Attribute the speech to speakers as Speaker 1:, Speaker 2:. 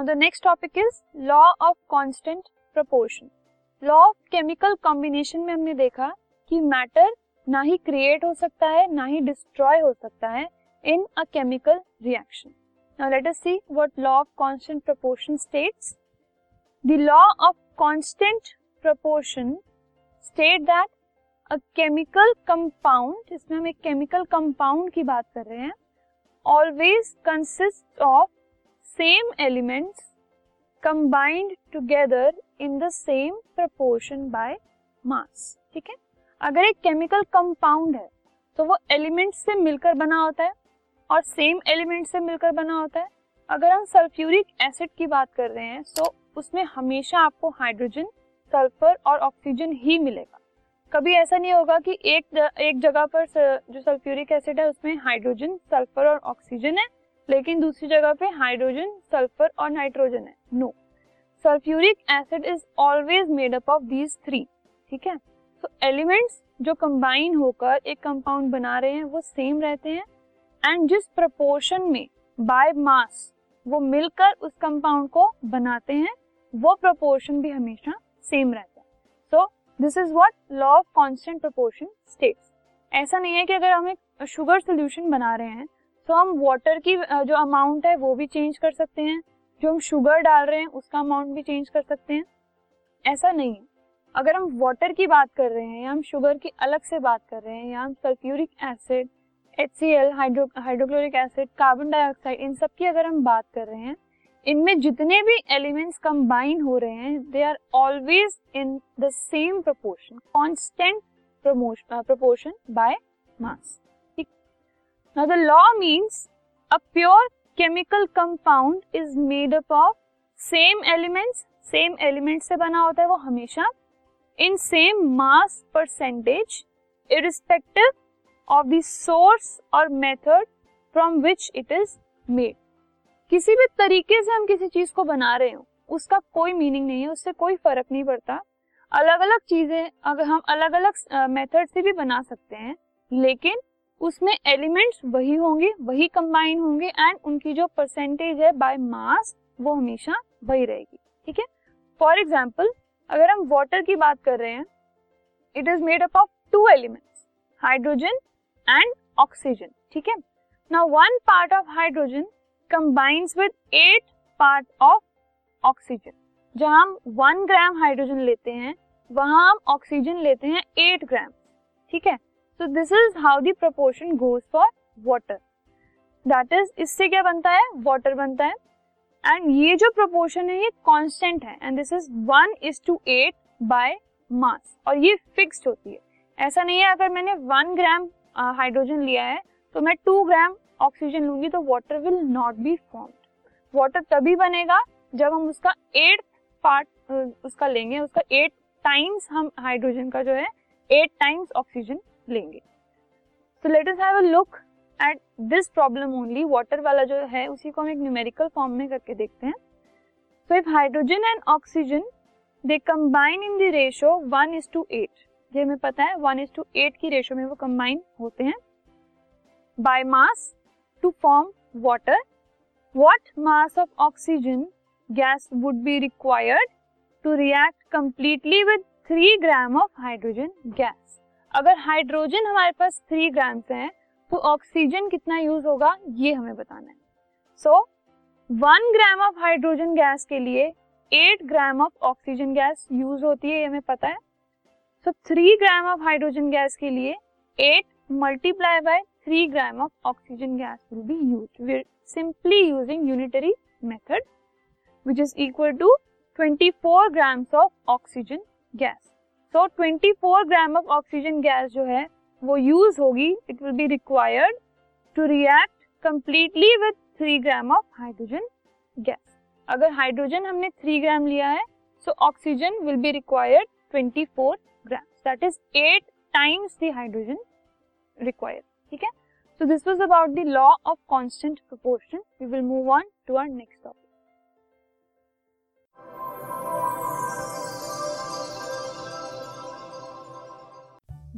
Speaker 1: Now the next topic is law of constant proportion law of chemical combination में हमने देखा कि matter ना ही क्रिएट हो सकता है, ना ही डिस्ट्रॉय हो सकता है in a chemical reaction now let us see what law of constant proportion states the law of constant proportion state that a chemical compound इसमें हम एक केमिकल कंपाउंड की बात कर रहे हैं always consist of same elements combined together in the same proportion by mass ठीक है? अगर एक केमिकल कंपाउंड है तो वो एलिमेंट से मिलकर बना होता है और सेम एलिमेंट से मिलकर बना होता है। अगर हम सल्फ्यूरिक एसिड की बात कर रहे हैं तो उसमें हमेशा आपको हाइड्रोजन सल्फ़र और ऑक्सीजन ही मिलेगा। कभी ऐसा नहीं होगा कि एक एक जगह पर जो सल्फ्यूरिक एसिड है, उसमें हाइड्रोजन सल्फ़र और ऑक्सीजन है लेकिन दूसरी जगह पे हाइड्रोजन सल्फ़र और नाइट्रोजन है। No sulphuric acid is always made up of these three ठीक है? तो एलिमेंट्स जो कंबाइन होकर एक कंपाउंड बना रहे हैं, वो सेम रहते हैं। एंड जिस प्रपोर्शन में बाय मास वो मिलकर उस कंपाउंड को बनाते हैं, वो प्रपोर्शन भी हमेशा सेम रहता है। So this is what law of constant proportion states ऐसा नहीं है कि अगर हम एक शुगर सोल्यूशन बना रहे हैं तो हम वाटर की जो अमाउंट है, वो भी चेंज कर सकते हैं। जो हम शुगर डाल रहे हैं, उसका अमाउंट भी चेंज कर सकते हैं। ऐसा नहीं है। अगर हम वाटर की बात कर रहे हैं, या हम शुगर की अलग से बात कर रहे हैं, या हम sulphuric acid H C L hydrochloric acid carbon dioxide इन सब की अगर हम बात कर रहे हैं, इनमें जितने भी एलिमेंट्स कंबाइन हो रहे हैं they are always in the same proportion constant proportion by mass Now the law means a pure chemical compound is made up of same elements, same elements से बना होता है वो हमेशा in same mass percentage irrespective of the source or method from which it is made. किसी भी तरीके से हम किसी चीज़ को बना रहे हो उसका कोई मीनिंग नहीं है उससे कोई फ़र्क नहीं पड़ता अलग अलग चीज़ें अगर हम अलग अलग मेथड से भी बना सकते हैं लेकिन उसमें एलिमेंट्स वही होंगे, वही कंबाइन होंगे एंड उनकी जो परसेंटेज है बाय मास वो हमेशा वही रहेगी, ठीक है? फॉर एग्ज़ाम्पल अगर हम वाटर की बात कर रहे हैं it is made up of two elements hydrogen and oxygen ठीक है? Now one part of hydrogen combines with eight part of oxygen जहाँ हम वन ग्राम हाइड्रोजन लेते हैं, वहाँ हम ऑक्सीजन लेते हैं एट ग्राम ठीक है? So this is how the proportion goes for water that is इससे क्या बनता है? वाटर बनता है. एंड ये जो प्रपोर्शन है, ये कांस्टेंट है. And this is one is to eight by mass और ये फिक्स्ड होती है. ऐसा नहीं है, अगर मैंने वन ग्राम हाइड्रोजन लिया है तो मैं टू ग्राम ऑक्सीजन लूँगी तो water will not be formed water तभी बनेगा जब हम उसका एट पार्ट उसका लेंगे, उसका एट टाइम्स हम हाइड्रोजन का जो है एट टाइम्स ऑक्सीजन लेंगे। So let us have a look at this problem only water वाला जो है, उसी को हम एक न्यूमेरिकल फॉर्म में करके देखते हैं। So if hydrogen and oxygen they combine in the ratio one is to eight ये हमें पता है वन इज़ टू एट की रेशियो में वो कंबाइन होते हैं। By mass to form water what mass of oxygen gas would be required to react completely with 3 gram of hydrogen gas? अगर हाइड्रोजन हमारे पास थ्री ग्राम है तो ऑक्सीजन कितना यूज़ होगा, ये हमें बताना है। So one gram of hydrogen gas के लिए eight gram of oxygen gas use होती है, ये हमें पता है। So three gram of hydrogen gas के लिए eight multiply by three gram of oxygen gas will be use simply using unitary method which is equal to 24 grams of oxygen gas so 24 gram of oxygen gas जो है, वो use होगी। It will be required to react completely with 3 gram of hydrogen gas अगर hydrogen हमने 3 gram लिया है so oxygen will be required 24 gram that is 8 times the hydrogen required ठीक है? So this was about the law of constant proportion we will move on to our next topic